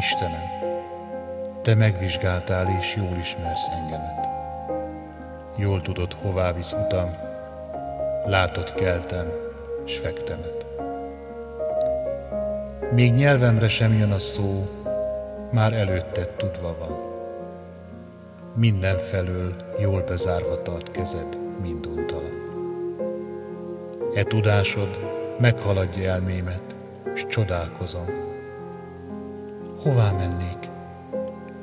Istenem, Te megvizsgáltál és jól ismersz engemet. Jól tudod, hová visz utam, látod keltem s fektemet. Még nyelvemre sem jön a szó, már előtted tudva van. Mindenfelől jól bezárva tart kezed, minduntalan. E tudásod meghaladja elmémet, s csodálkozom. Hová mennék?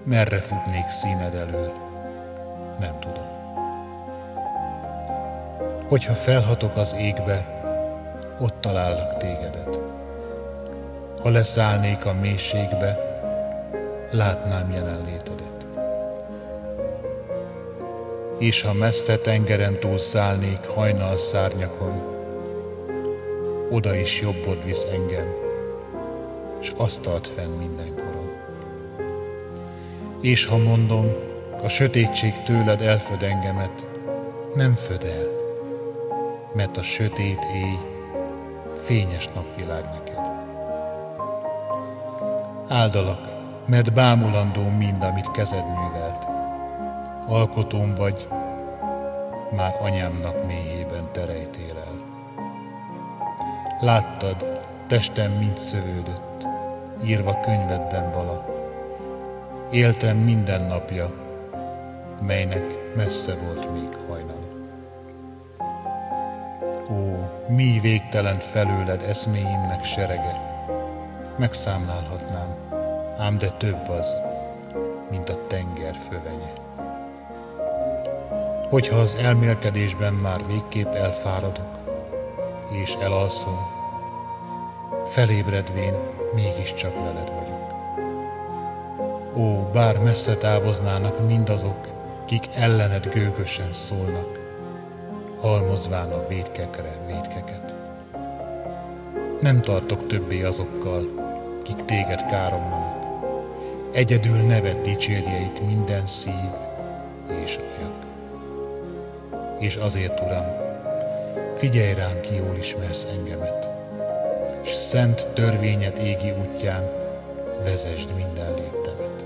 Merre futnék színed elől? Nem tudom. Hogyha felhatok az égbe, ott talállak tégedet. Ha leszállnék a mélységbe, látnám jelenlétedet. És ha messze tengeren túl szállnék hajnal szárnyakon, oda is jobbod visz engem, és azt tart fenn mindenkoron. És ha mondom, a sötétség tőled elföd engemet, nem föd el, mert a sötét éj fényes napvilág neked. Áldalak, mert bámulandó mind, amit kezed művelt. Alkotóm vagy, már anyámnak mélyében terejtél el. Láttad, testem mind szövődött, írva könyvedben vala. Éltem minden napja, melynek messze volt még hajnal. Ó, mi végtelen felőled eszméimnek serege, megszámlálhatnám, ám de több az, mint a tenger fövenye. Hogyha az elmélkedésben már végképp elfáradok, és elalszom, felébredvén mégiscsak veled vagyok. Ó, bár messze távoznának mindazok, kik ellened gőgösen szólnak, halmozván a védkekre védkeket. Nem tartok többé azokkal, kik téged káromlanak. Egyedül neved dicsérjeit minden szív és ajak. És azért, Uram, figyelj rám, ki jól ismersz engemet, s szent törvényed égi útján vezesd minden léptemet.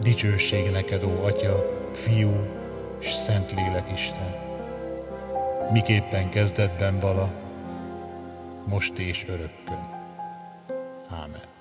Dicsőség neked, ó Atya, Fiú s Szent Lélek Isten, miképpen kezdetben vala, most és örökkön. Ámen.